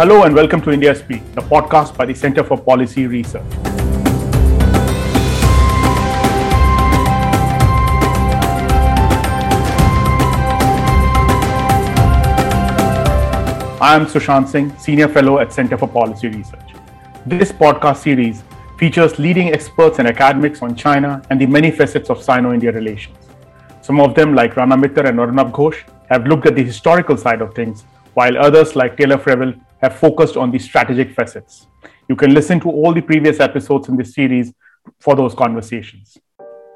Hello and welcome to India Speak, the podcast by the Center for Policy Research. I am Sushant Singh, Senior Fellow at Center for Policy Research. This podcast series features leading experts and academics on China and the many facets of Sino India relations. Some of them, like Rana and Arnab Ghosh, have looked at the historical side of things, while others, like Taylor Fravel, have focused on the strategic facets. You can listen to all the previous episodes in this series for those conversations.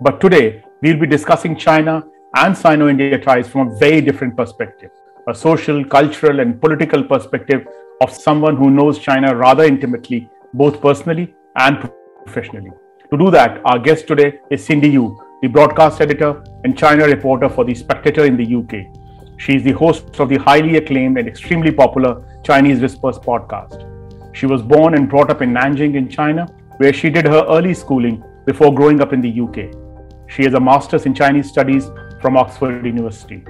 But today, we'll be discussing China and Sino India ties from a very different perspective a social, cultural, and political perspective of someone who knows China rather intimately, both personally and professionally. To do that, our guest today is Cindy Yu, the broadcast editor and China reporter for The Spectator in the UK. She is the host of the highly acclaimed and extremely popular Chinese Whispers podcast. She was born and brought up in Nanjing in China, where she did her early schooling before growing up in the UK. She has a master's in Chinese studies from Oxford University.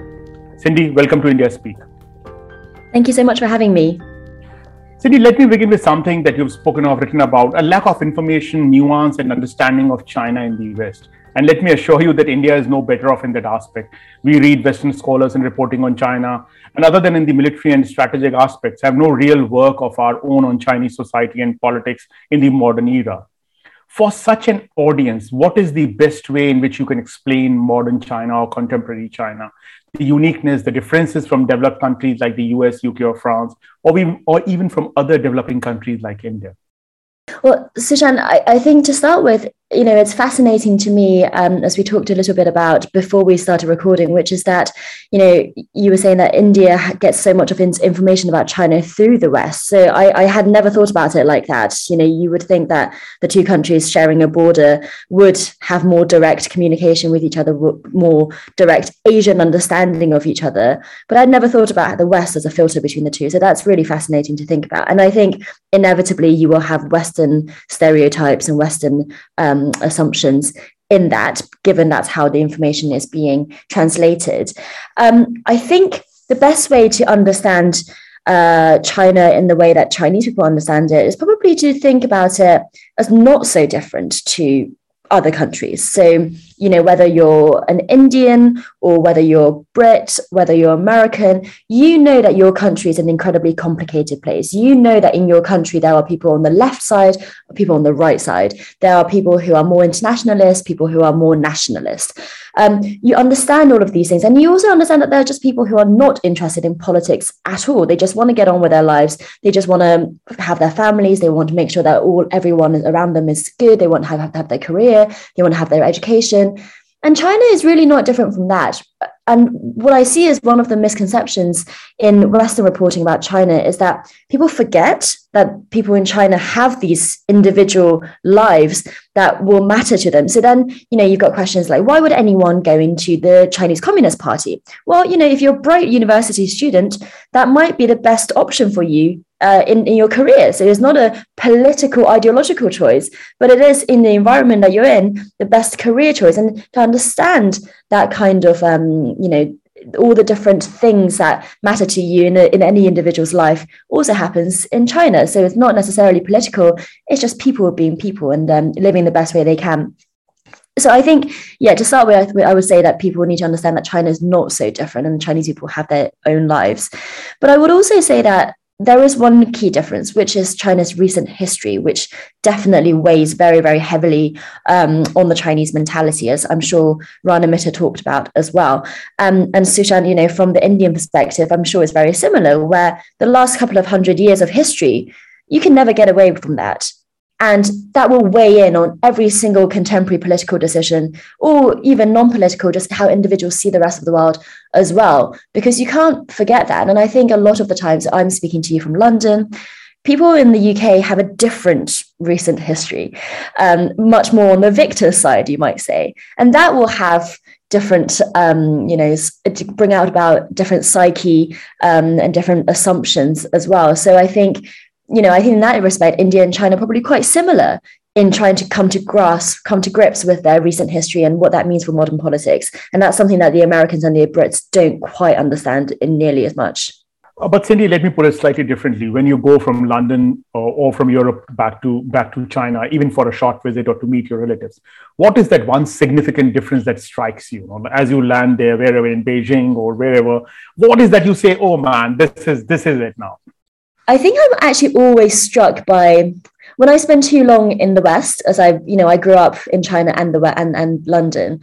Cindy, welcome to India Speak. Thank you so much for having me. Cindy, let me begin with something that you've spoken of, written about a lack of information, nuance, and understanding of China in the West. And let me assure you that India is no better off in that aspect. We read Western scholars and reporting on China, and other than in the military and strategic aspects, have no real work of our own on Chinese society and politics in the modern era. For such an audience, what is the best way in which you can explain modern China or contemporary China? The uniqueness, the differences from developed countries like the US, UK, or France, or, even, or even from other developing countries like India? Well, Sushan, I, I think to start with, you know, it's fascinating to me, um, as we talked a little bit about before we started recording, which is that, you know, you were saying that India gets so much of information about China through the West. So I, I had never thought about it like that. You know, you would think that the two countries sharing a border would have more direct communication with each other, more direct Asian understanding of each other. But I'd never thought about the West as a filter between the two. So that's really fascinating to think about. And I think inevitably you will have Western stereotypes and Western um, um, assumptions in that, given that's how the information is being translated. Um, I think the best way to understand uh, China in the way that Chinese people understand it is probably to think about it as not so different to other countries. So, you know, whether you're an Indian or whether you're Brit, whether you're American, you know that your country is an incredibly complicated place. You know that in your country, there are people on the left side, people on the right side. There are people who are more internationalist, people who are more nationalist. Um, you understand all of these things. And you also understand that there are just people who are not interested in politics at all. They just want to get on with their lives. They just want to have their families. They want to make sure that all everyone around them is good. They want to have, have, have their career. They want to have their education. And China is really not different from that. And what I see as one of the misconceptions in Western reporting about China is that people forget that people in China have these individual lives that will matter to them. So then, you know, you've got questions like, why would anyone go into the Chinese Communist Party? Well, you know, if you're a bright university student, that might be the best option for you uh, in, in your career. So it's not a political, ideological choice, but it is in the environment that you're in, the best career choice. And to understand that kind of, um, you know, all the different things that matter to you in, a, in any individual's life also happens in China. So it's not necessarily political, it's just people being people and um, living the best way they can. So I think, yeah, to start with, I would say that people need to understand that China is not so different and Chinese people have their own lives. But I would also say that there is one key difference, which is China's recent history, which definitely weighs very, very heavily um, on the Chinese mentality, as I'm sure Rana Mitter talked about as well. Um, and Sushan, you know, from the Indian perspective, I'm sure is very similar, where the last couple of hundred years of history, you can never get away from that. And that will weigh in on every single contemporary political decision, or even non political, just how individuals see the rest of the world as well, because you can't forget that. And I think a lot of the times I'm speaking to you from London, people in the UK have a different recent history, um, much more on the victor side, you might say. And that will have different um, you know bring out about different psyche um, and different assumptions as well so i think you know, I think in that respect, India and China are probably quite similar in trying to come to grasp, come to grips with their recent history and what that means for modern politics. And that's something that the Americans and the Brits don't quite understand in nearly as much. Uh, but Cindy, let me put it slightly differently. When you go from London or, or, from Europe back to back to China, even for a short visit or to meet your relatives, what is that one significant difference that strikes you as you land there, wherever in Beijing or wherever? What is that you say, "Oh man, this is this is it now"? I think I'm actually always struck by when I spend too long in the West, as I you know I grew up in China and the and and London,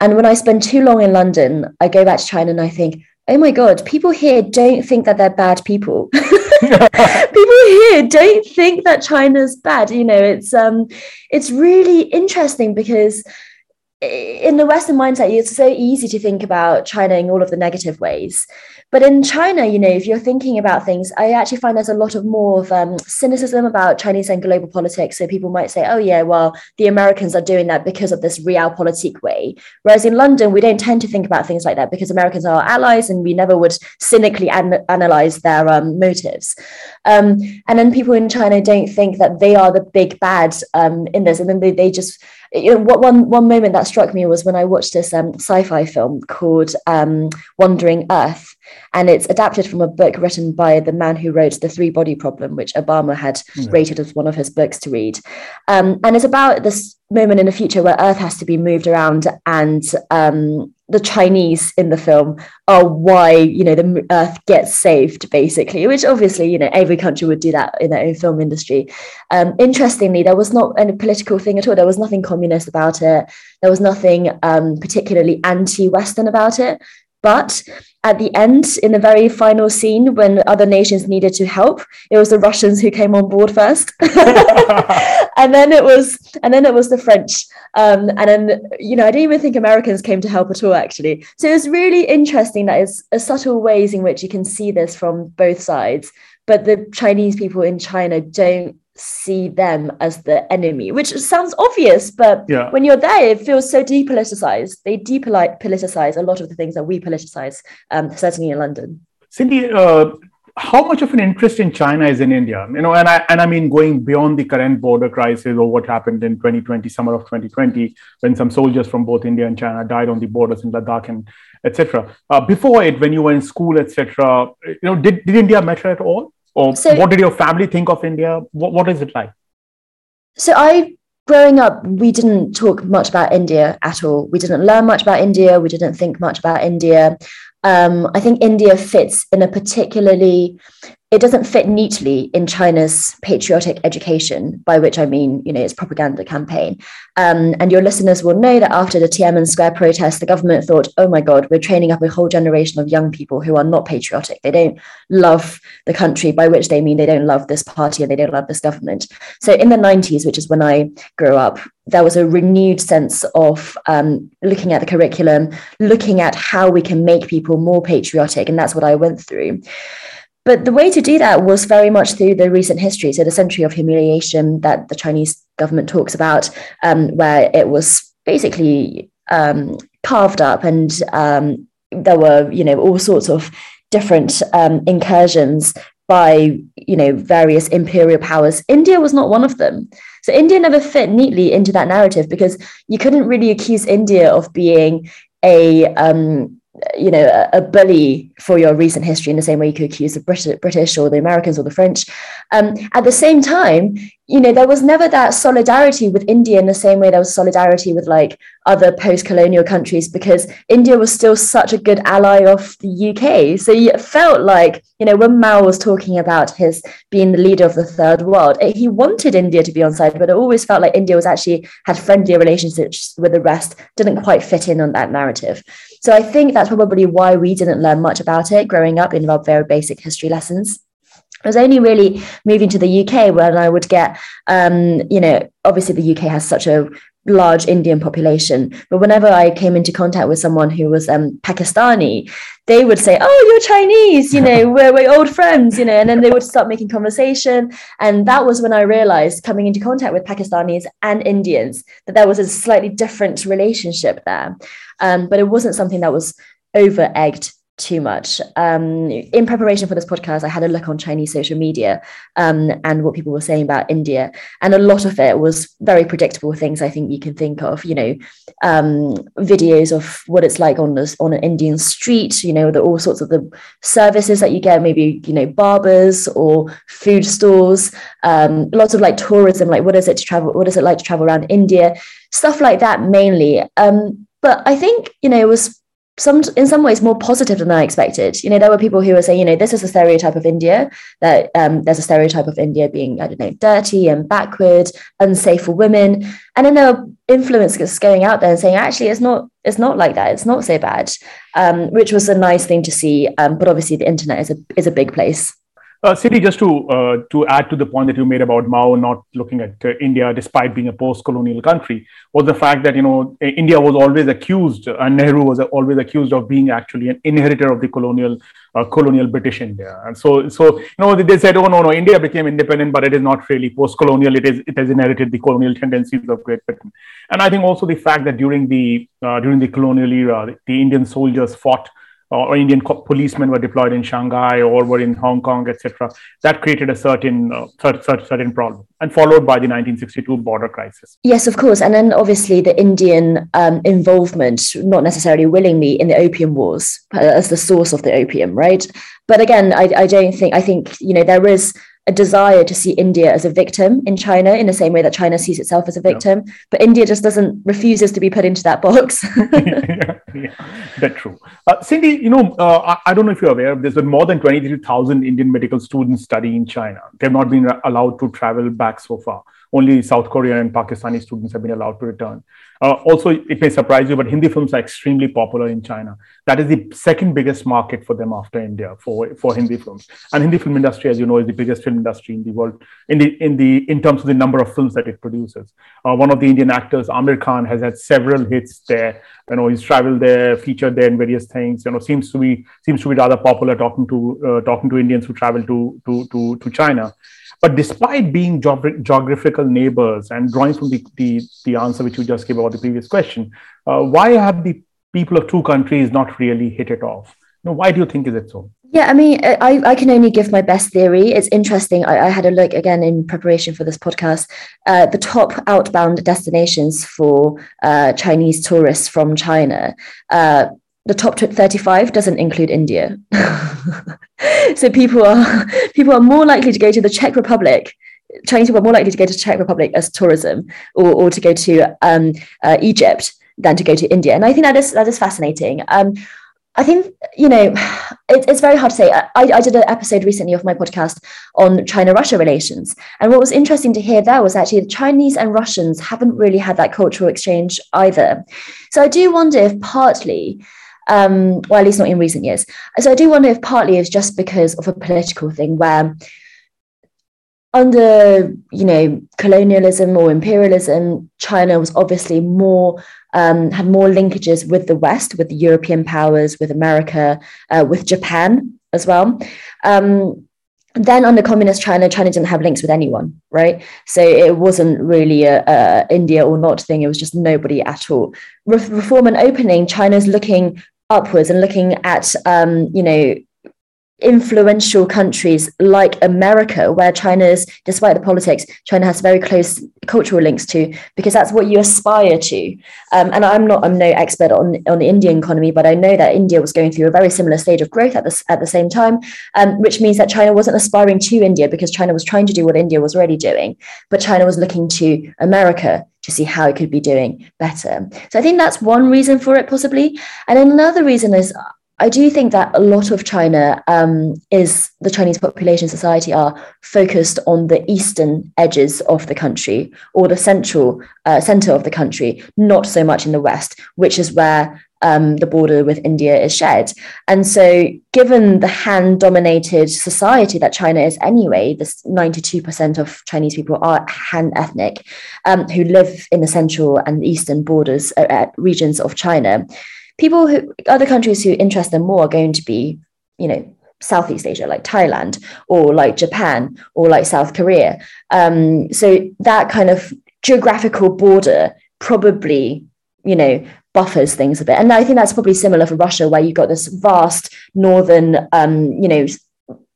and when I spend too long in London, I go back to China and I think oh my god people here don't think that they're bad people. People here don't think that china's bad you know it's um it's really interesting because in the western mindset it's so easy to think about china in all of the negative ways but in China, you know, if you're thinking about things, I actually find there's a lot of more of um, cynicism about Chinese and global politics. So people might say, oh, yeah, well, the Americans are doing that because of this realpolitik way. Whereas in London, we don't tend to think about things like that because Americans are our allies and we never would cynically an- analyze their um, motives. Um, and then people in China don't think that they are the big bad um, in this. And then they, they just, you know, what one one moment that struck me was when I watched this um, sci-fi film called um, Wandering Earth, and it's adapted from a book written by the man who wrote The Three Body Problem, which Obama had yeah. rated as one of his books to read. Um, and it's about this moment in the future where Earth has to be moved around, and um, the Chinese in the film are why you know the Earth gets saved, basically. Which obviously you know every country would do that in their own film industry. Um, interestingly, there was not any political thing at all. There was nothing communist about it. There was nothing um, particularly anti-Western about it. But at the end, in the very final scene, when other nations needed to help, it was the Russians who came on board first, and then it was, and then it was the French, um, and then you know I didn't even think Americans came to help at all actually. So it was really interesting that it's subtle ways in which you can see this from both sides, but the Chinese people in China don't see them as the enemy, which sounds obvious, but yeah. when you're there, it feels so depoliticized. They depoliticize a lot of the things that we politicize, um, certainly in London. Cindy, uh, how much of an interest in China is in India? You know, and I and I mean going beyond the current border crisis or what happened in 2020, summer of 2020, when some soldiers from both India and China died on the borders in Ladakh and etc. Uh, before it, when you were in school, etc., you know, did, did India matter at all? Or so, what did your family think of India? What, what is it like? So I growing up, we didn't talk much about India at all. We didn't learn much about India. We didn't think much about India. Um, I think India fits in a particularly it doesn't fit neatly in China's patriotic education, by which I mean, you know, its propaganda campaign. Um, and your listeners will know that after the Tiananmen Square protest, the government thought, oh my God, we're training up a whole generation of young people who are not patriotic. They don't love the country, by which they mean they don't love this party and they don't love this government. So in the 90s, which is when I grew up, there was a renewed sense of um, looking at the curriculum, looking at how we can make people more patriotic. And that's what I went through. But the way to do that was very much through the recent history, so the century of humiliation that the Chinese government talks about, um, where it was basically um, carved up, and um, there were, you know, all sorts of different um, incursions by, you know, various imperial powers. India was not one of them. So India never fit neatly into that narrative because you couldn't really accuse India of being a um, you know a, a, bully for your recent history in the same way you could accuse the British, or the Americans or the French. Um, at the same time, you know there was never that solidarity with India in the same way there was solidarity with like other post-colonial countries because India was still such a good ally of the UK. So it felt like you know when Mao was talking about his being the leader of the third world, it, he wanted India to be on side, but it always felt like India was actually had friendlier relationships with the rest, didn't quite fit in on that narrative. So I think that's probably why we didn't learn much about it growing up in our very basic history lessons. I was only really moving to the UK when I would get, um, you know, obviously the UK has such a large Indian population. But whenever I came into contact with someone who was um, Pakistani, they would say, "Oh, you're Chinese, you know, we're, we're old friends, you know," and then they would start making conversation. And that was when I realized, coming into contact with Pakistanis and Indians, that there was a slightly different relationship there. Um, but it wasn't something that was over egged too much. Um, in preparation for this podcast, I had a look on Chinese social media um, and what people were saying about India, and a lot of it was very predictable things. I think you can think of, you know, um, videos of what it's like on this on an Indian street. You know, the, all sorts of the services that you get, maybe you know, barbers or food stores. Um, lots of like tourism, like what is it to travel? What is it like to travel around India? Stuff like that mainly. Um, but I think you know it was some in some ways more positive than I expected. You know, there were people who were saying, you know, this is a stereotype of India, that um, there's a stereotype of India being, I don't know, dirty and backward, unsafe for women. And then there were influencers going out there and saying, actually, it's not, it's not like that. It's not so bad, um, which was a nice thing to see. Um, but obviously the internet is a is a big place. Uh, Cindy, just to uh, to add to the point that you made about Mao not looking at uh, India despite being a post-colonial country, was the fact that you know India was always accused, and Nehru was always accused of being actually an inheritor of the colonial uh, colonial British India. And so, so you know, they said, oh no, no, India became independent, but it is not really post-colonial. It is it has inherited the colonial tendencies of Great Britain. And I think also the fact that during the uh, during the colonial era, the Indian soldiers fought or Indian policemen were deployed in Shanghai or were in Hong Kong, etc. That created a certain uh, certain, problem, and followed by the 1962 border crisis. Yes, of course, and then obviously the Indian um, involvement, not necessarily willingly, in the opium wars uh, as the source of the opium, right? But again, I, I don't think I think you know there is a desire to see India as a victim in China in the same way that China sees itself as a victim. Yeah. But India just doesn't refuses to be put into that box. yeah, yeah, that's true. Uh, Cindy, you know, uh, I, I, don't know if you're aware, there's been more than 23,000 Indian medical students studying in China. They've not been allowed to travel back so far. Only South Korean and Pakistani students have been allowed to return. Uh, also, it may surprise you, but Hindi films are extremely popular in China. That is the second biggest market for them after India for, for Hindi films. And Hindi film industry, as you know, is the biggest film industry in the world in the in the in terms of the number of films that it produces. Uh, one of the Indian actors, Aamir Khan, has had several hits there. You know, he's traveled there, featured there in various things. You know, seems to be seems to be rather popular talking to uh, talking to Indians who travel to to to to China. But despite being geographical neighbors and drawing from the, the, the, answer which you just gave about the previous question, uh, why have the people of two countries not really hit it off? You why do you think is it so? Yeah, I mean, I, I can only give my best theory. It's interesting. I, I had a look again in preparation for this podcast. Uh, the top outbound destinations for uh, Chinese tourists from China. Uh, the top 35 doesn't include India. so people are people are more likely to go to the Czech Republic. Chinese people are more likely to go to Czech Republic as tourism or, or to go to um, uh, Egypt than to go to India. And I think that is that is fascinating. Um, I think you know it, it's very hard to say. I, I did an episode recently of my podcast on China-Russia relations, and what was interesting to hear there was actually the Chinese and Russians haven't really had that cultural exchange either. So I do wonder if partly um, well, at least not in recent years. So I do wonder if partly it's just because of a political thing where under you know colonialism or imperialism, China was obviously more um, had more linkages with the West, with the European powers, with America, uh, with Japan as well. Um, then under communist China, China didn't have links with anyone, right? So it wasn't really a, a India or not thing. It was just nobody at all. Re- reform and opening, China's looking upwards and looking at um, you know influential countries like America, where China's, despite the politics, China has very close cultural links to, because that's what you aspire to. Um, and I'm not, I'm no expert on, on the Indian economy, but I know that India was going through a very similar stage of growth at the, at the same time, um, which means that China wasn't aspiring to India because China was trying to do what India was already doing, but China was looking to America to see how it could be doing better. So I think that's one reason for it, possibly. And another reason is I do think that a lot of China um, is the Chinese population society are focused on the eastern edges of the country or the central uh, center of the country, not so much in the west, which is where um, the border with India is shared. And so, given the Han dominated society that China is anyway, this 92% of Chinese people are Han ethnic um, who live in the central and eastern borders uh, regions of China. People who, other countries who interest them more are going to be, you know, Southeast Asia, like Thailand, or like Japan, or like South Korea. Um, so that kind of geographical border probably, you know, buffers things a bit. And I think that's probably similar for Russia, where you've got this vast northern, um, you know,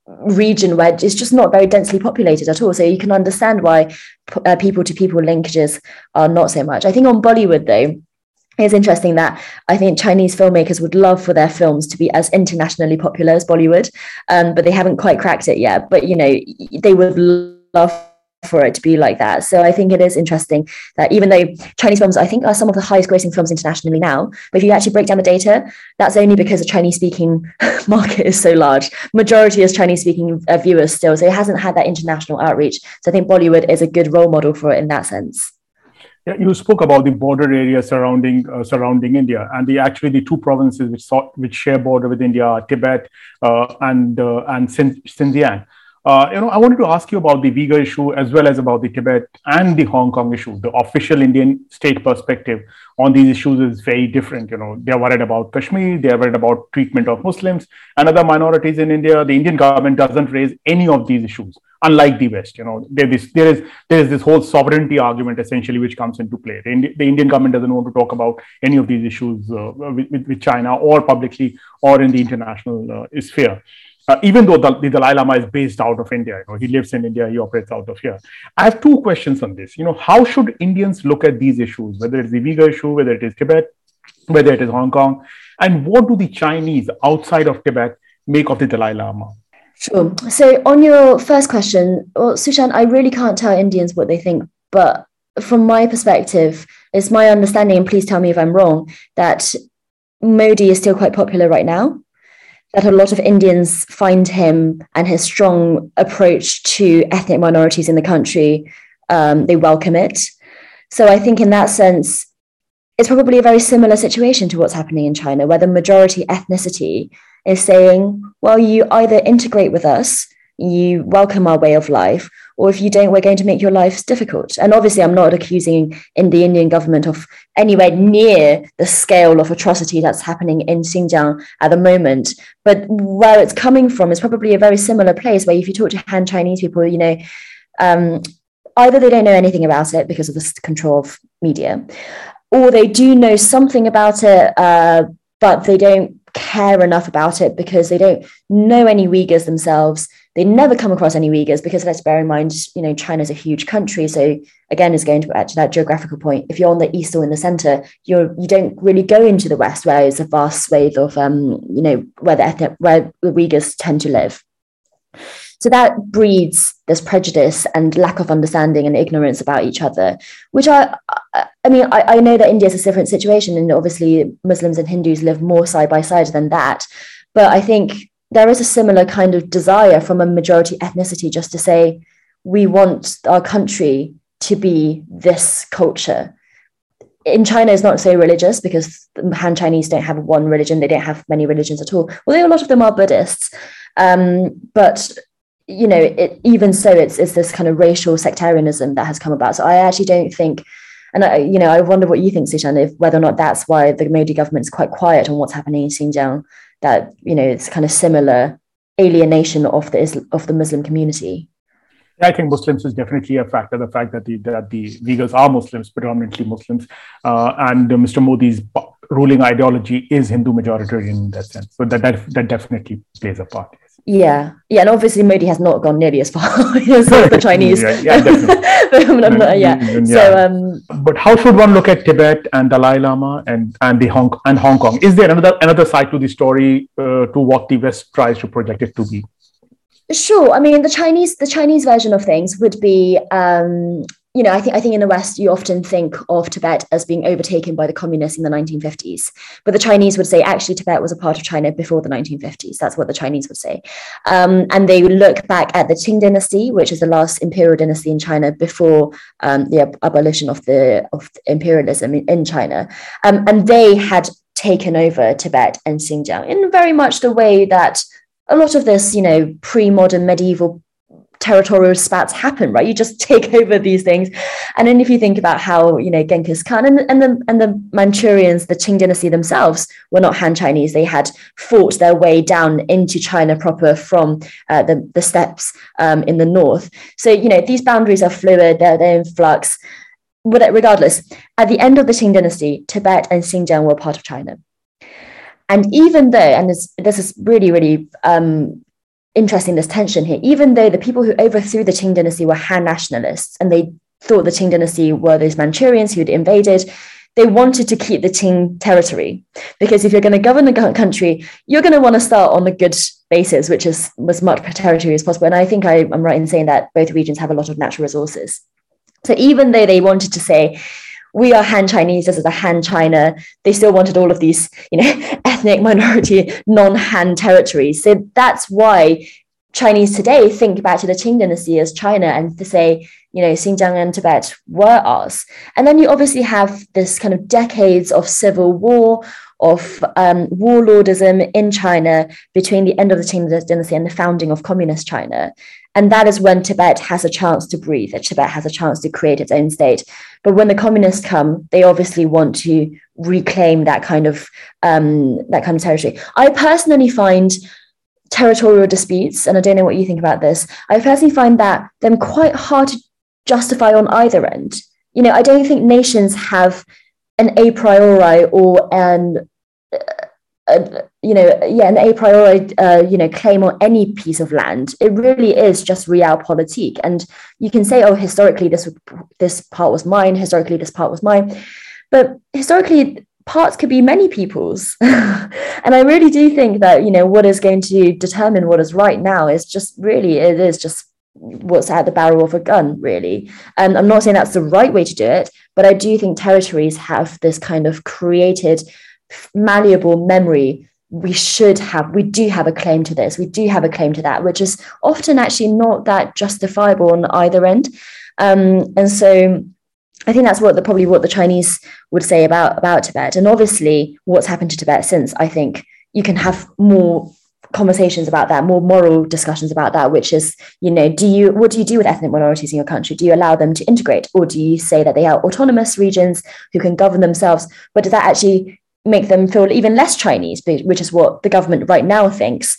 region where it's just not very densely populated at all. So you can understand why people to people linkages are not so much. I think on Bollywood, though, it's interesting that I think Chinese filmmakers would love for their films to be as internationally popular as Bollywood, um, but they haven't quite cracked it yet. But you know, they would love for it to be like that. So I think it is interesting that even though Chinese films, I think, are some of the highest grossing films internationally now, but if you actually break down the data, that's only because the Chinese speaking market is so large. Majority is Chinese speaking uh, viewers still. So it hasn't had that international outreach. So I think Bollywood is a good role model for it in that sense. You spoke about the border area surrounding uh, surrounding India, and the actually the two provinces which sought, which share border with India are Tibet uh, and uh, and Xinjiang. Uh, you know, I wanted to ask you about the Uyghur issue as well as about the Tibet and the Hong Kong issue. The official Indian state perspective on these issues is very different. You know, they're worried about Kashmir, they're worried about treatment of Muslims and other minorities in India. The Indian government doesn't raise any of these issues, unlike the West. You know, there is there is there is this whole sovereignty argument essentially which comes into play. The, Indi- the Indian government doesn't want to talk about any of these issues uh, with, with, China or publicly or in the international uh, sphere uh, even though the, the, Dalai Lama is based out of India, you know, he lives in India, he operates out of here. I have two questions on this. You know, how should Indians look at these issues, whether it's the Uyghur issue, whether it is Tibet, whether it is Hong Kong, and what do the Chinese outside of Tibet make of the Dalai Lama? Sure. So, on your first question, well, Sushan, I really can't tell Indians what they think, but from my perspective, it's my understanding, and please tell me if I'm wrong, that Modi is still quite popular right now that a lot of Indians find him and his strong approach to ethnic minorities in the country, um, they welcome it. So I think in that sense, it's probably a very similar situation to what's happening in China, where the majority ethnicity is saying, well, you either integrate with us you welcome our way of life, or if you don't, we're going to make your lives difficult. And obviously, I'm not accusing in the Indian government of anywhere near the scale of atrocity that's happening in Xinjiang at the moment. But where it's coming from is probably a very similar place where if you talk to Han Chinese people, you know, um, either they don't know anything about it because of the control of media, or they do know something about it, uh, but they don't care enough about it because they don't know any Uyghurs themselves they never come across any Uyghurs because let's bear in mind, you know, China's a huge country. So again, is going to to that geographical point. If you're on the east or in the center, you're you don't really go into the west, where it's a vast swathe of um, you know, where the ethnic where the Uyghurs tend to live. So that breeds this prejudice and lack of understanding and ignorance about each other, which I, I mean, I, I know that India is a different situation, and obviously Muslims and Hindus live more side by side than that. But I think there is a similar kind of desire from a majority ethnicity just to say we want our country to be this culture in China is not so religious because Han Chinese don't have one religion; they don't have many religions at all. Although a lot of them are Buddhists, um, but you know, it, even so, it's it's this kind of racial sectarianism that has come about. So I actually don't think, and I, you know, I wonder what you think, Sushan, if whether or not that's why the Modi government is quite quiet on what's happening in Xinjiang that you know it's kind of similar alienation of the of the Muslim community. I think Muslims is definitely a factor. The fact that the that the Uyghurs are Muslims, predominantly Muslims, uh, and uh, Mr. Modi's ruling ideology is Hindu majoritarian in that sense. So that that, that definitely plays a part. Yeah, yeah, and obviously Modi has not gone nearly as far as the Chinese. yeah, yeah, definitely. yeah. yeah. So, um, but how should one look at Tibet and Dalai Lama and and the Hong and Hong Kong? Is there another another side to the story uh, to what the West tries to project it to be? Sure. I mean, the Chinese the Chinese version of things would be um, you know, I think I think in the West you often think of Tibet as being overtaken by the communists in the 1950s, but the Chinese would say actually Tibet was a part of China before the 1950s. That's what the Chinese would say, um, and they look back at the Qing dynasty, which is the last imperial dynasty in China before um, the ab- abolition of the of imperialism in, in China, um, and they had taken over Tibet and Xinjiang in very much the way that a lot of this, you know, pre-modern medieval territorial spats happen, right? You just take over these things. And then if you think about how, you know, Genghis Khan and, and the and the Manchurians, the Qing dynasty themselves were not Han Chinese. They had fought their way down into China proper from uh, the, the steppes um, in the north. So, you know, these boundaries are fluid, they're, they're in flux But regardless, at the end of the Qing dynasty, Tibet and Xinjiang were part of China. And even though, and this, this is really, really um, interesting, this tension here, even though the people who overthrew the Qing dynasty were Han nationalists and they thought the Qing dynasty were those Manchurians who'd invaded, they wanted to keep the Qing territory because if you're going to govern a country, you're going to want to start on a good basis, which is as much territory as possible. And I think I, I'm right in saying that both regions have a lot of natural resources. So even though they wanted to say, we are Han Chinese, this is a Han China, they still wanted all of these, you know, ethnic minority, non-Han territories. So that's why Chinese today think back to the Qing dynasty as China and to say, you know, Xinjiang and Tibet were ours. And then you obviously have this kind of decades of civil war, of um, warlordism in China between the end of the Qing dynasty and the founding of communist China. And that is when Tibet has a chance to breathe, that Tibet has a chance to create its own state. But when the communists come, they obviously want to reclaim that kind of um, that kind of territory. I personally find territorial disputes, and I don't know what you think about this. I personally find that them quite hard to justify on either end. You know, I don't think nations have an a priori or an uh, you know, yeah, an a priori, uh, you know, claim on any piece of land. It really is just realpolitik, and you can say, oh, historically this this part was mine, historically this part was mine, but historically parts could be many people's, and I really do think that you know what is going to determine what is right now is just really it is just what's at the barrel of a gun, really. And I'm not saying that's the right way to do it, but I do think territories have this kind of created, malleable memory. We should have, we do have a claim to this, we do have a claim to that, which is often actually not that justifiable on either end. Um, and so I think that's what the, probably what the Chinese would say about, about Tibet. And obviously, what's happened to Tibet since, I think you can have more conversations about that, more moral discussions about that, which is, you know, do you what do you do with ethnic minorities in your country? Do you allow them to integrate, or do you say that they are autonomous regions who can govern themselves? But does that actually make them feel even less Chinese, which is what the government right now thinks?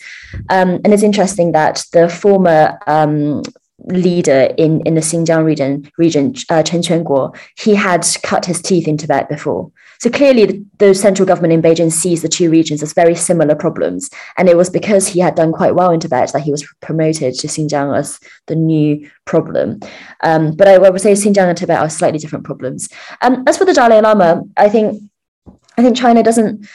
Um, and it's interesting that the former um, leader in, in the Xinjiang region, region uh, Chen Quanguo, he had cut his teeth in Tibet before. So clearly, the, the, central government in Beijing sees the two regions as very similar problems. And it was because he had done quite well in Tibet that he was promoted to Xinjiang as the new problem. Um, but I, I, would say Xinjiang and Tibet are slightly different problems. Um, as for the Dalai Lama, I think I think China doesn't.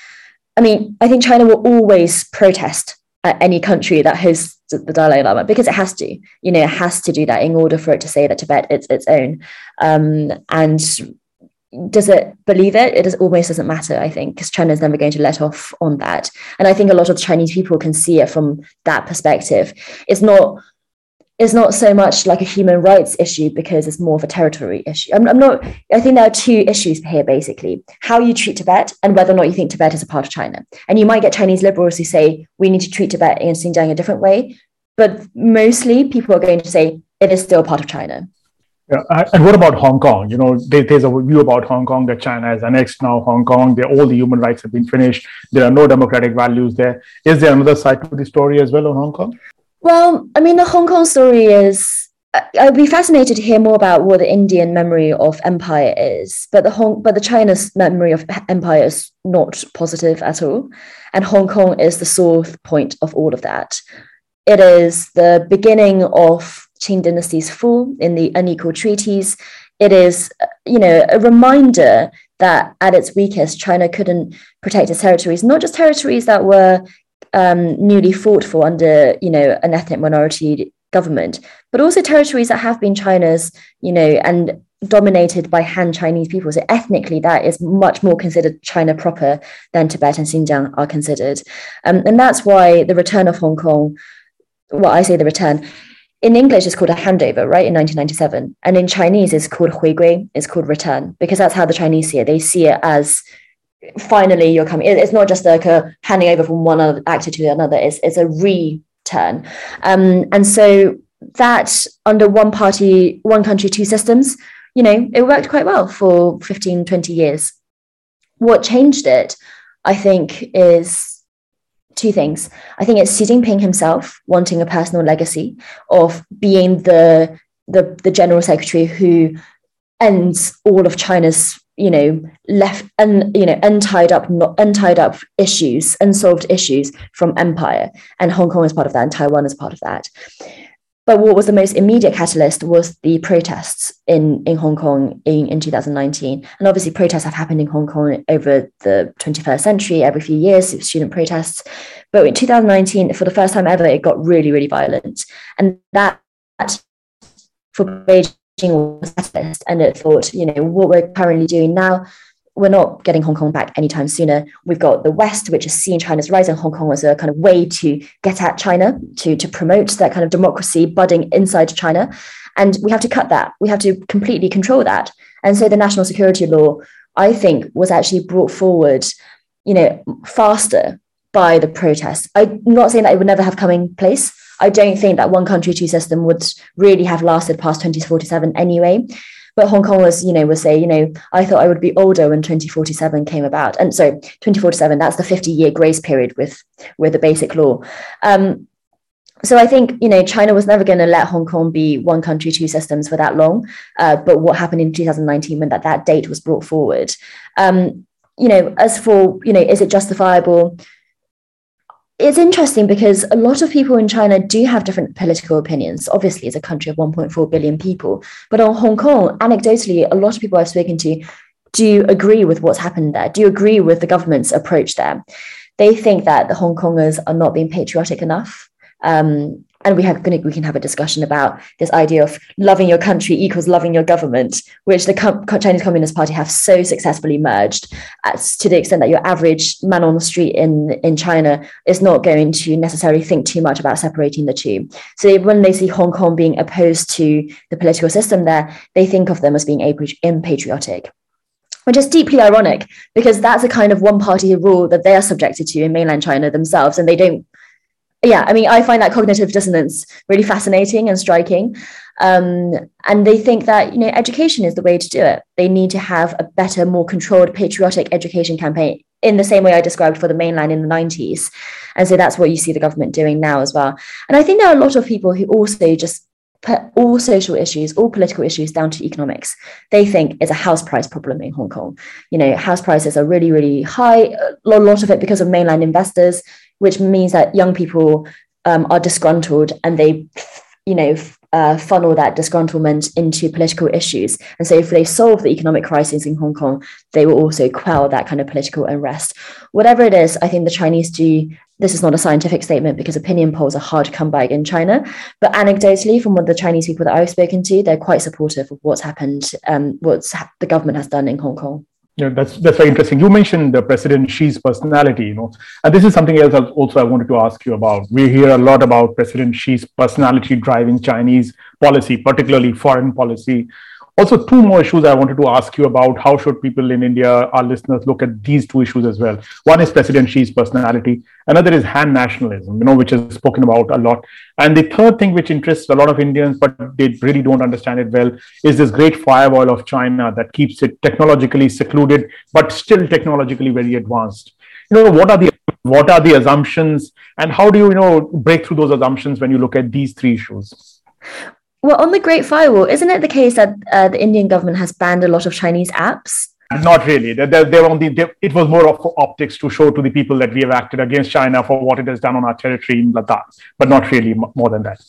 I mean, I think China will always protest at any country that hosts the Dalai Lama because it has to. You know, it has to do that in order for it to say that Tibet is its own. Um, and does it believe it? It almost doesn't matter, I think, because China is never going to let off on that. And I think a lot of Chinese people can see it from that perspective. It's not it's not so much like a human rights issue because it's more of a territory issue. I'm, I'm not, I think there are two issues here basically how you treat Tibet and whether or not you think Tibet is a part of China. And you might get Chinese liberals who say we need to treat Tibet and Xinjiang a different way. But mostly people are going to say it is still part of China. Yeah, and what about Hong Kong? You know, there, there's a view about Hong Kong that China has annexed now Hong Kong. There, all the human rights have been finished. There are no democratic values there. Is there another side to the story as well on Hong Kong? Well, I mean, the Hong Kong story is. I'd be fascinated to hear more about what the Indian memory of empire is, but the Hong, but the China's memory of empire is not positive at all, and Hong Kong is the source point of all of that. It is the beginning of Qing dynasty's fall in the unequal treaties. It is, you know, a reminder that at its weakest, China couldn't protect its territories, not just territories that were um, newly fought for under, you know, an ethnic minority government, but also territories that have been China's, you know, and dominated by Han Chinese people. So ethnically, that is much more considered China proper than Tibet and Xinjiang are considered. Um, and that's why the return of Hong Kong, well, I say the return, in English, it's called a handover, right, in 1997. And in Chinese, it's called huigui, it's called return, because that's how the Chinese see it. They see it as finally you're coming. It's not just like a handing over from one actor to another, it's, it's a return. Um, and so that under one party, one country, two systems, you know, it worked quite well for 15, 20 years. What changed it, I think, is two things. I think it's Xi Jinping himself wanting a personal legacy of being the the, the general secretary who ends all of China's you know left and you know untied up not untied up issues unsolved issues from empire and hong kong is part of that and taiwan is part of that but what was the most immediate catalyst was the protests in, in Hong Kong in, in 2019. And obviously, protests have happened in Hong Kong over the 21st century, every few years, student protests. But in 2019, for the first time ever, it got really, really violent. And that, for Beijing, was catalyst. And it thought, you know, what we're currently doing now we're not getting Hong Kong back anytime sooner. We've got the West, which has seen China's rise, and Hong Kong as a kind of way to get at China, to, to promote that kind of democracy budding inside China. And we have to cut that. We have to completely control that. And so the national security law, I think, was actually brought forward, you know, faster by the protests. I'm not saying that it would never have come in place. I don't think that one country, two system would really have lasted past 2047 anyway. But Hong Kong was, you know, will say, you know, I thought I would be older when 2047 came about. And so 2047, that's the 50 year grace period with, with the basic law. Um, so I think you know China was never going to let Hong Kong be one country, two systems for that long. Uh, but what happened in 2019 when that that date was brought forward? Um, you know, as for you know, is it justifiable? It's interesting because a lot of people in China do have different political opinions. Obviously, it's a country of 1.4 billion people. But on Hong Kong, anecdotally, a lot of people I've spoken to do agree with what's happened there, do agree with the government's approach there. They think that the Hong Kongers are not being patriotic enough. Um, and we have we can have a discussion about this idea of loving your country equals loving your government, which the Chinese Communist Party have so successfully merged, as to the extent that your average man on the street in in China is not going to necessarily think too much about separating the two. So when they see Hong Kong being opposed to the political system there, they think of them as being impatriotic which is deeply ironic because that's a kind of one party rule that they are subjected to in mainland China themselves, and they don't yeah, I mean, I find that cognitive dissonance really fascinating and striking. Um, and they think that you know education is the way to do it. They need to have a better, more controlled, patriotic education campaign in the same way I described for the mainland in the 90s. And so that's what you see the government doing now as well. And I think there are a lot of people who also just put all social issues, all political issues down to economics. They think it's a house price problem in Hong Kong. You know, house prices are really, really high, a lot of it because of mainland investors which means that young people um, are disgruntled and they, you know, uh, funnel that disgruntlement into political issues. And so, if they solve the economic crisis in Hong Kong, they will also quell that kind of political unrest. Whatever it is, I think the Chinese do. This is not a scientific statement because opinion polls are hard to come by in China. But anecdotally, from what the Chinese people that I've spoken to, they're quite supportive of what's happened, um, what's ha- the government has done in Hong Kong. Yeah, that's that's very interesting. You mentioned the President Xi's personality, you know, and this is something else also I wanted to ask you about. We hear a lot about President Xi's personality driving Chinese policy, particularly foreign policy. Also, two more issues I wanted to ask you about. How should people in India, our listeners, look at these two issues as well? One is President Xi's personality. Another is Han nationalism, you know, which is spoken about a lot. And the third thing, which interests a lot of Indians, but they really don't understand it well, is this great firewall of China that keeps it technologically secluded, but still technologically very advanced. You know, what are the what are the assumptions, and how do you, you know, break through those assumptions when you look at these three issues? Well, on the Great Firewall, isn't it the case that uh, the Indian government has banned a lot of Chinese apps? Not really. They're, they're on the, they're, it was more of optics to show to the people that we have acted against China for what it has done on our territory in Ladakh, but not really more than that.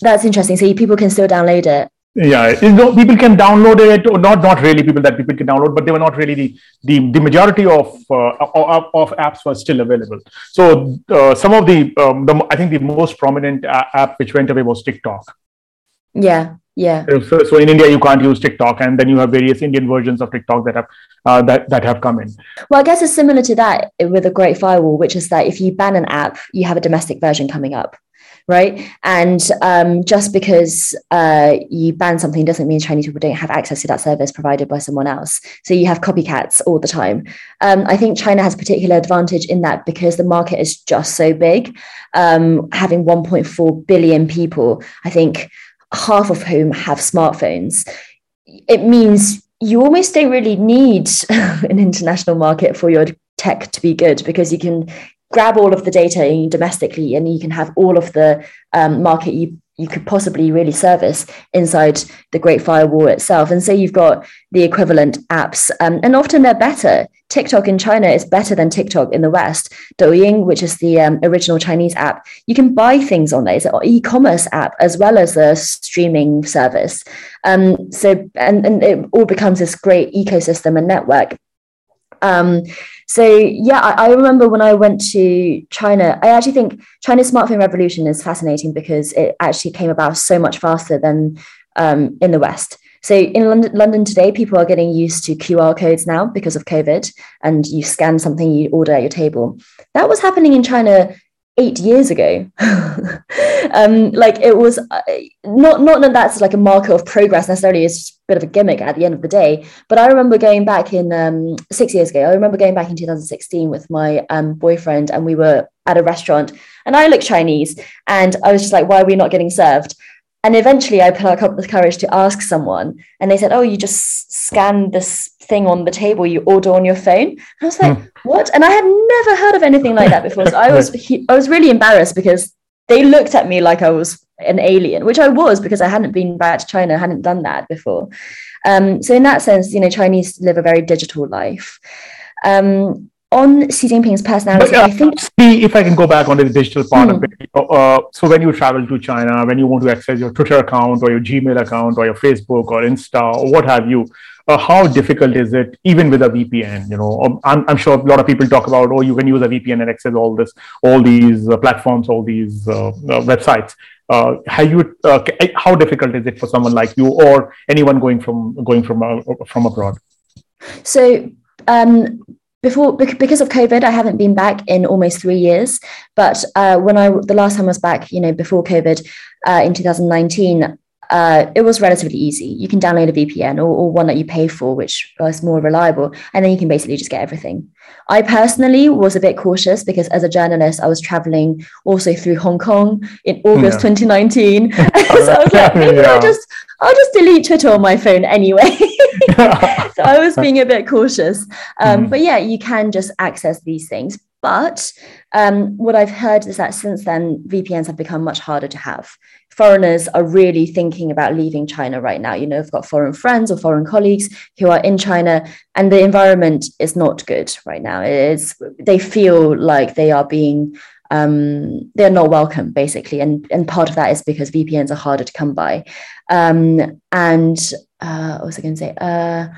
That's interesting. So people can still download it. Yeah, you know, people can download it, or not not really people that people can download, but they were not really the the, the majority of, uh, of, of apps were still available. So uh, some of the, um, the I think the most prominent app which went away was TikTok yeah, yeah. So, so in India, you can't use TikTok, and then you have various Indian versions of TikTok that have uh, that that have come in. Well, I guess it's similar to that with a Great Firewall, which is that if you ban an app, you have a domestic version coming up, right? And um, just because uh, you ban something doesn't mean Chinese people don't have access to that service provided by someone else. So you have copycats all the time. Um, I think China has particular advantage in that because the market is just so big. Um, having 1.4 billion people, I think half of whom have smartphones, it means you almost don't really need an international market for your tech to be good because you can grab all of the data domestically and you can have all of the um, market you you could possibly really service inside the Great Firewall itself. And so you've got the equivalent apps, um, and often they're better. TikTok in China is better than TikTok in the West. Douyin, which is the um, original Chinese app, you can buy things on there. It's an e-commerce app as well as a streaming service. Um, so and, and it all becomes this great ecosystem and network. Um, so yeah, I, I, remember when I went to China, I actually think China's smartphone revolution is fascinating because it actually came about so much faster than um, in the West. So in London, London today, people are getting used to QR codes now because of COVID, and you scan something, you order at your table. That was happening in China eight years ago. um, like it was uh, not not that that's like a marker of progress necessarily. It's just a bit of a gimmick at the end of the day. But I remember going back in um, six years ago. I remember going back in 2016 with my um, boyfriend, and we were at a restaurant, and I looked Chinese, and I was just like, "Why are we not getting served?" And eventually, I put up the courage to ask someone, and they said, "Oh, you just scan this thing on the table, you order on your phone." And I was like, hmm. "What?" And I had never heard of anything like that before. So I was, I was really embarrassed because they looked at me like I was an alien, which I was because I hadn't been back to China, hadn't done that before. Um, so in that sense, you know, Chinese live a very digital life. Um, on Xi Jinping's personality, but, uh, I think. See, if I can go back on the digital part hmm. of it. Uh, so when you travel to China, when you want to access your Twitter account or your Gmail account or your Facebook or Insta or what have you, uh, how difficult is it even with a vpn you know um, I'm, I'm, sure a lot of people talk about oh you can use a vpn and access all this all these uh, platforms all these uh, uh websites uh, have you uh, how difficult is it for someone like you or anyone going from going from from abroad so um, before because of COVID, I haven't been back in almost three years. But uh, when I the last time I was back, you know, before COVID, uh, in 2019, uh, it was relatively easy. You can download a VPN or, or, one that you pay for, which was more reliable, and then you can basically just get everything. I personally was a bit cautious because as a journalist, I was traveling also through Hong Kong in August yeah. 2019. so I was like, maybe yeah. I'll just I'll just delete Twitter on my phone anyway. so I was being a bit cautious. Um, mm. But yeah, you can just access these things. But um, what I've heard is that since then, VPNs have become much harder to have. Foreigners are really thinking about leaving China right now. You know, I've got foreign friends or foreign colleagues who are in China, and the environment is not good right now. It is they feel like they are being um, they're not welcome basically, and and part of that is because VPNs are harder to come by. Um, and uh, what was I going to say? Uh,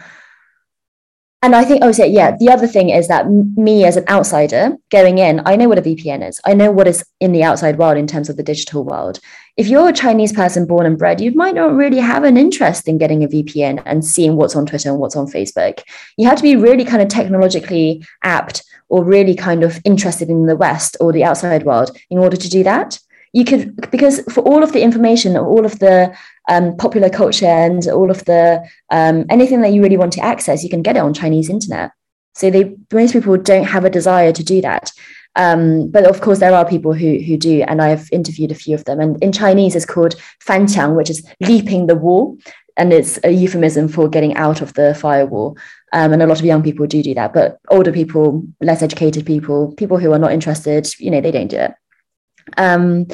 and I think, oh, so yeah, the other thing is that me as an outsider going in, I know what a VPN is. I know what is in the outside world in terms of the digital world. If you're a Chinese person born and bred, you might not really have an interest in getting a VPN and seeing what's on Twitter and what's on Facebook. You have to be really kind of technologically apt or really kind of interested in the West or the outside world in order to do that. You could because for all of the information all of the um, popular culture and all of the um, anything that you really want to access you can get it on chinese internet. So they most people don't have a desire to do that um, but of course there are people who who do and i've interviewed a few of them. And in chinese it's called fanqiang which is leaping the wall. And it's a euphemism for getting out of the firewall. Um, and a lot of young people do do that. But older people less educated people people who are not interested you know they don't do it. Um,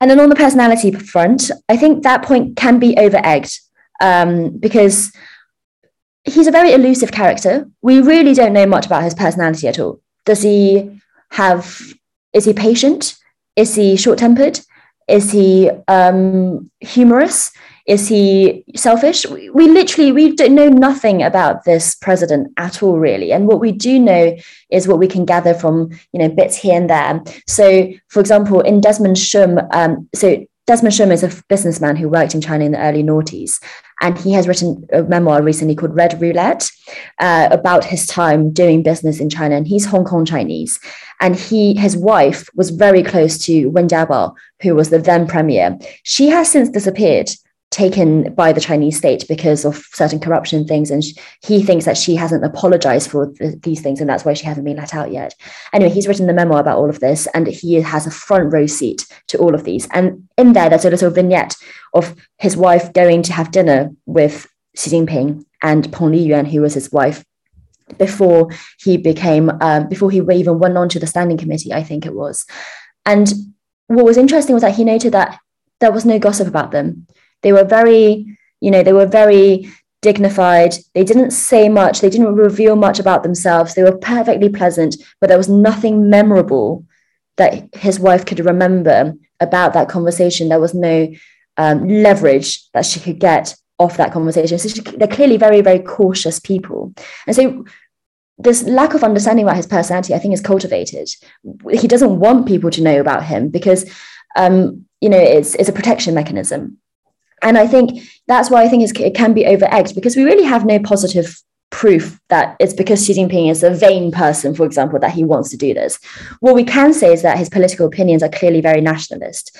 and then on the personality front, I think that point can be over egged um, because he's a very elusive character. We really don't know much about his personality at all. Does he have, is he patient? Is he short tempered? Is he um, humorous? Is he selfish? We, we literally we don't know nothing about this president at all, really. And what we do know is what we can gather from you know bits here and there. So, for example, in Desmond Shum, um, so Desmond Shum is a businessman who worked in China in the early noughties, and he has written a memoir recently called Red Roulette uh, about his time doing business in China. And he's Hong Kong Chinese, and he his wife was very close to Wen Jiabao, who was the then premier. She has since disappeared, taken by the Chinese state because of certain corruption things. And he thinks that she hasn't apologized for the, these things, and that's why she hasn't been let out yet. Anyway, he's written the memoir about all of this, and he has a front row seat to all of these. And in there, there's a little vignette of his wife going to have dinner with Xi Jinping and Peng Liyuan, who was his wife. Before he became, um, before he even went on to the standing committee, I think it was. And what was interesting was that he noted that there was no gossip about them. They were very, you know, they were very dignified. They didn't say much. They didn't reveal much about themselves. They were perfectly pleasant, but there was nothing memorable that his wife could remember about that conversation. There was no um, leverage that she could get off that conversation. So she, they're clearly very, very cautious people. And so this lack of understanding about his personality, I think, is cultivated. He doesn't want people to know about him because, um, you know, it's, it's a protection mechanism. And I think that's why I think it can be over egged because we really have no positive proof that it's because Xi Jinping is a vain person, for example, that he wants to do this. What we can say is that his political opinions are clearly very nationalist.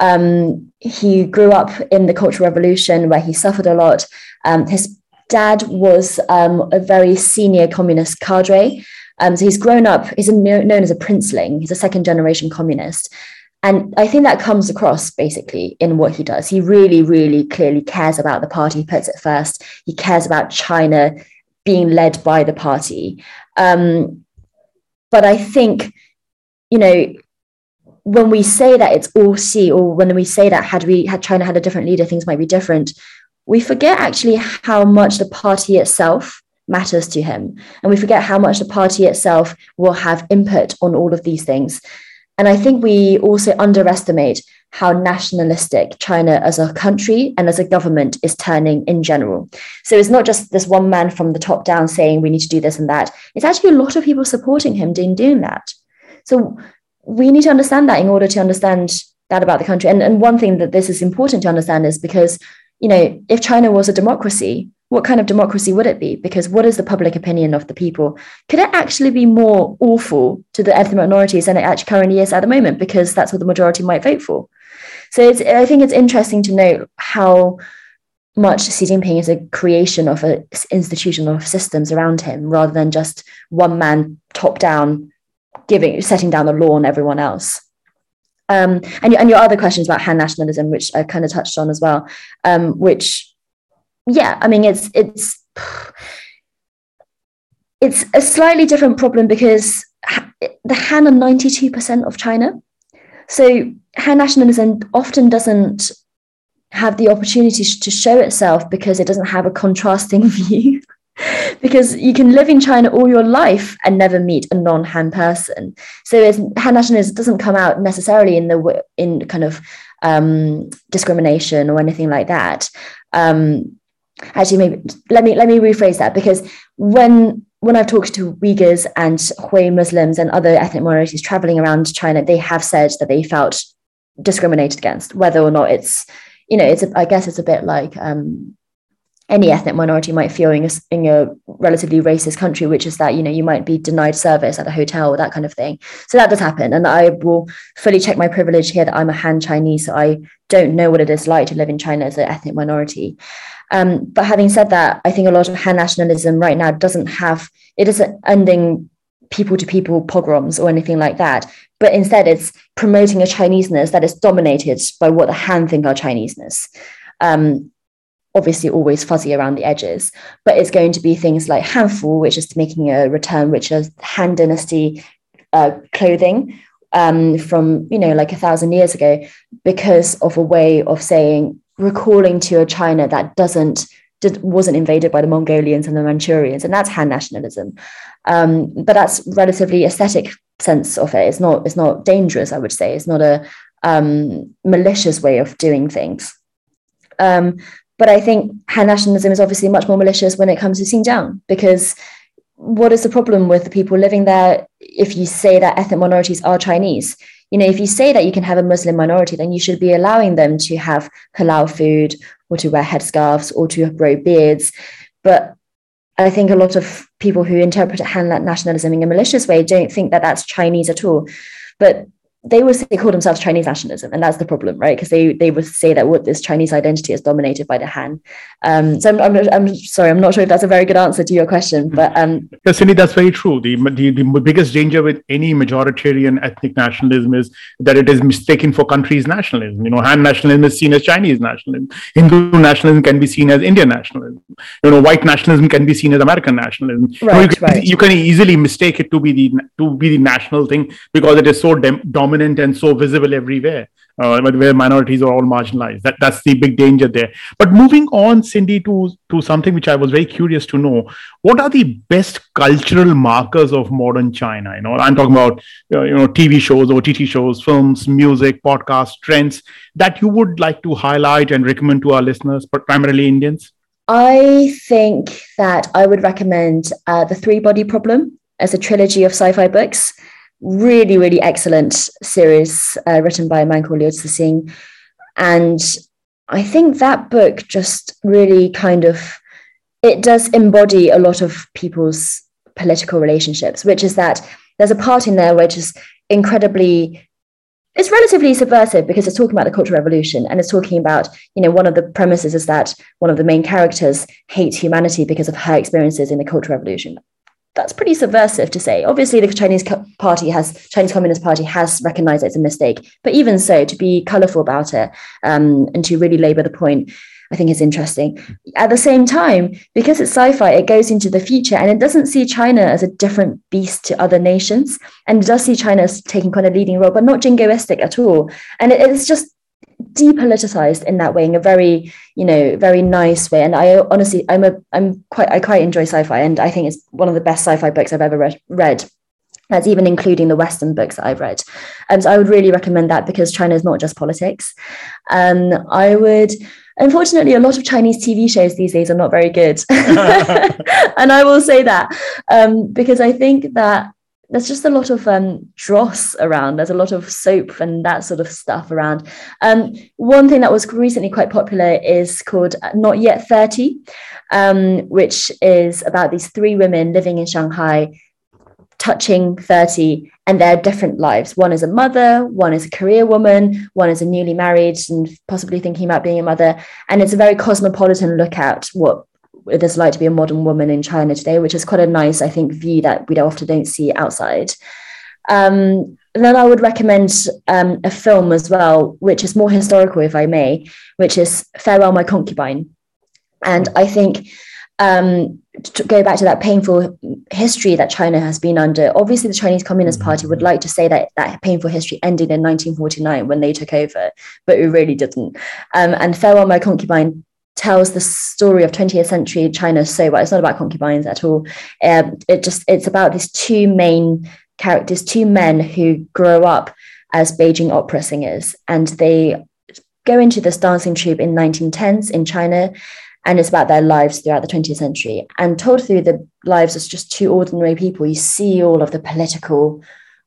Um, he grew up in the Cultural Revolution where he suffered a lot. Um, his dad was um, a very senior communist cadre. Um, so he's grown up, he's known as a princeling, he's a second generation communist. And I think that comes across basically in what he does. He really, really clearly cares about the party, he puts it first. He cares about China being led by the party. Um, but I think, you know, when we say that it's all Xi, or when we say that had we had China had a different leader, things might be different, we forget actually how much the party itself matters to him. And we forget how much the party itself will have input on all of these things. And I think we also underestimate how nationalistic China as a country and as a government is turning in general. So it's not just this one man from the top down saying we need to do this and that. It's actually a lot of people supporting him in doing that. So we need to understand that in order to understand that about the country. And, and one thing that this is important to understand is because, you know, if China was a democracy, what kind of democracy would it be? Because what is the public opinion of the people? Could it actually be more awful to the ethnic minorities than it actually currently is at the moment? Because that's what the majority might vote for. So I think it's interesting to note how much Xi Jinping is a creation of an institution of systems around him rather than just one man top down giving setting down the law on everyone else. Um, and, and your other questions about Han nationalism, which I kind of touched on as well, um, which yeah, I mean, it's it's it's a slightly different problem because the Han are ninety two percent of China, so Han nationalism often doesn't have the opportunity to show itself because it doesn't have a contrasting view. because you can live in China all your life and never meet a non-Han person. So Han nationalism doesn't come out necessarily in the in kind of um, discrimination or anything like that. Um, actually maybe let me let me rephrase that because when when I've talked to Uyghurs and Hui Muslims and other ethnic minorities traveling around China, they have said that they felt discriminated against, whether or not it's, you know, it's a, I guess it's a bit like um, any ethnic minority might feel in a, in a relatively racist country, which is that, you know, you might be denied service at a hotel or that kind of thing. So that does happen. And I will fully check my privilege here that I'm a Han Chinese, so I don't know what it is like to live in China as an ethnic minority. Um, but having said that, I think a lot of Han nationalism right now doesn't have, it isn't ending people to people pogroms or anything like that. But instead, it's promoting a Chineseness that is dominated by what the Han think are Chineseness. Um, obviously, always fuzzy around the edges, but it's going to be things like Hanfu, which is making a return, which is Han Dynasty uh, clothing, um, from you know like a thousand years ago because of a way of saying recalling to a China that doesn't wasn't invaded by the Mongolians and the Manchurians, and that's Han nationalism. Um, but that's relatively aesthetic sense of it. It's not it's not dangerous. I would say it's not a um, malicious way of doing things. Um, but I think Han nationalism is obviously much more malicious when it comes to Xinjiang because what is the problem with the people living there if you say that ethnic minorities are Chinese? you know, if you say that you can have a Muslim minority, then you should be allowing them to have halal food or to wear headscarves or to grow beards. But I think a lot of people who interpret Han nationalism in a malicious way don't think that that's Chinese at all. But they would say call themselves Chinese nationalism, and that's the problem, right? Because they they would say that what this Chinese identity is dominated by the Han. Um, so I'm, I'm, I'm, sorry, I'm not sure if that's a very good answer to your question, but um, yes, Cindy, that's very true. The, the the biggest danger with any majoritarian ethnic nationalism is that it is mistaken for country's nationalism. You know, Han nationalism is seen as Chinese nationalism. Hindu nationalism can be seen as Indian nationalism. You know, white nationalism can be seen as American nationalism. Right, you, know, you, can, right. you can easily mistake it to be the to be the national thing because it is so dem- dominant dominant and so visible everywhere. uh, where minorities are all marginalized. That that's the big danger there. But moving on, Cindy, to to something which I was very curious to know: what are the best cultural markers of modern China? You know, I'm talking about uh, you know TV shows, OTT shows, films, music, podcasts, trends that you would like to highlight and recommend to our listeners, but primarily Indians. I think that I would recommend uh, the Three Body Problem as a trilogy of sci-fi books really, really excellent series uh, written by a man called Liu Cixin. And I think that book just really kind of it does embody a lot of people's political relationships, which is that there's a part in there which is incredibly it's relatively subversive because it's talking about the cultural revolution and it's talking about you know one of the premises is that one of the main characters hates humanity because of her experiences in the cultural revolution that's pretty subversive to say. Obviously, the Chinese Party has Chinese Communist Party has recognized it's a mistake, but even so, to be colourful about it um, and to really labour the point, I think is interesting. At the same time, because it's sci-fi, it goes into the future and it doesn't see China as a different beast to other nations, and it does see China as taking kind of leading role, but not jingoistic at all. And it, it's just depoliticized in that way in a very you know very nice way. And i honestly i'm a i'm quite i quite enjoy sci-fi and i think it's one of the best sci-fi books i've ever read, read. that's even including the western books that i've read. And um, so i would really recommend that because china is not just politics. Um i would unfortunately a lot of chinese tv shows these days are not very good. And i will say that um, because i think that there's just a lot of um, dross around. There's a lot of soap and that sort of stuff around. Um, one thing that was recently quite popular is called Not Yet 30, um, which is about these three women living in Shanghai, touching 30, and their different lives. One is a mother, one is a career woman, one is a newly married and possibly thinking about being a mother. And it's a very cosmopolitan look at what it is like to be a modern woman in China today, which is quite a nice, I think, view that we often don't see outside. Um, and then I would recommend um, a film as well, which is more historical, if I may, which is Farewell, My Concubine. And I think um, to go back to that painful history that China has been under, obviously the Chinese Communist mm-hmm. Party would like to say that that painful history ended in 1949 when they took over, but it really didn't. Um, and Farewell, My Concubine tells the story of 20th century China so well. It's not about concubines at all. Um, it just it's about these two main characters, two men who grow up as Beijing opera singers, and they go into this dancing troupe in 1910s in China. And it's about their lives throughout the 20th century. And told through the lives as just two ordinary people, you see all of the political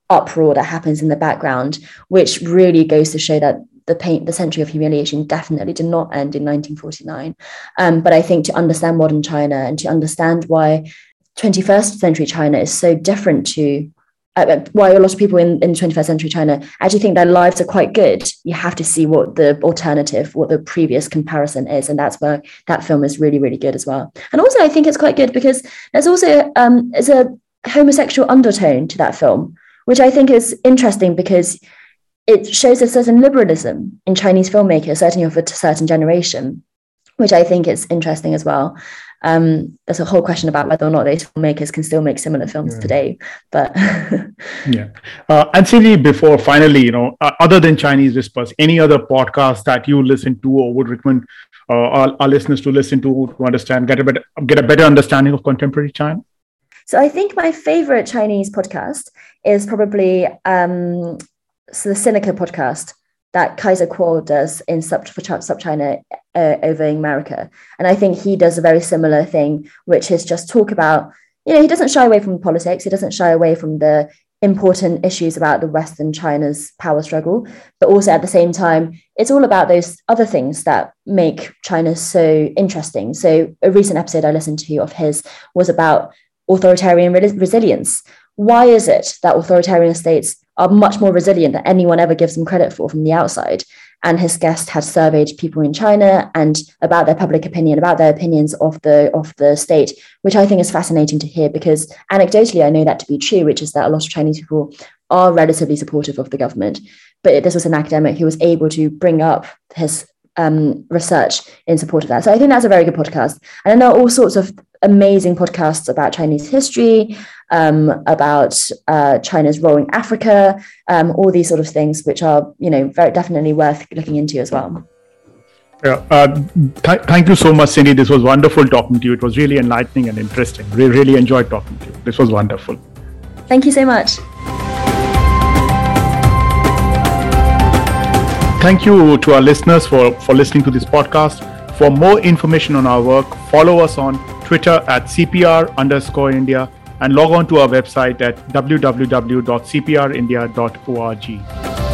uproar that happens in the background, which really goes to show that the pain, the century of humiliation definitely did not end in 1949. Um, but I think to understand modern China and to understand why 21st century China is so different to uh, uh, why a lot of people in, in 21st century China actually think their lives are quite good, you have to see what the alternative, what the previous comparison is. And that's where that film is really, really good as well. And also, I think it's quite good because there's also um, there's a homosexual undertone to that film, which I think is interesting because it shows a certain liberalism in Chinese filmmakers, certainly of a certain generation, which I think is interesting as well. Um, there's a whole question about whether or not these filmmakers can still make similar films yeah. today. But yeah, uh, and Cindy, before finally, you know, uh, other than Chinese Whispers, any other podcast that you listen to or would recommend uh, our, our, listeners to listen to to understand, get a better get a better understanding of contemporary China? So I think my favorite Chinese podcast is probably um, so the Sinica podcast that Kaiser Kuo does in Sup, Sub China uh, over in America. And I think he does a very similar thing, which is just talk about, you know, he doesn't shy away from politics, he doesn't shy away from the important issues about the Western China's power struggle, but also at the same time, it's all about those other things that make China so interesting. So a recent episode I listened to of his was about authoritarian re- resilience. Why is it that authoritarian states are much more resilient than anyone ever gives them credit for from the outside. And his guest had surveyed people in China and about their public opinion, about their opinions of the of the state, which I think is fascinating to hear because anecdotally I know that to be true, which is that a lot of Chinese people are relatively supportive of the government. But this was an academic who was able to bring up his um, research in support of that. So I think that's a very good podcast. And then there are all sorts of amazing podcasts about Chinese history. Um, about uh, China's role in Africa, um, all these sort of things, which are you know very definitely worth looking into as well. Yeah, uh, th- thank you so much, Cindy. This was wonderful talking to you. It was really enlightening and interesting. We really enjoyed talking to you. This was wonderful. Thank you so much. Thank you to our listeners for, for listening to this podcast. For more information on our work, follow us on Twitter at CPR underscore India and log on to our website at www.cprindia.org.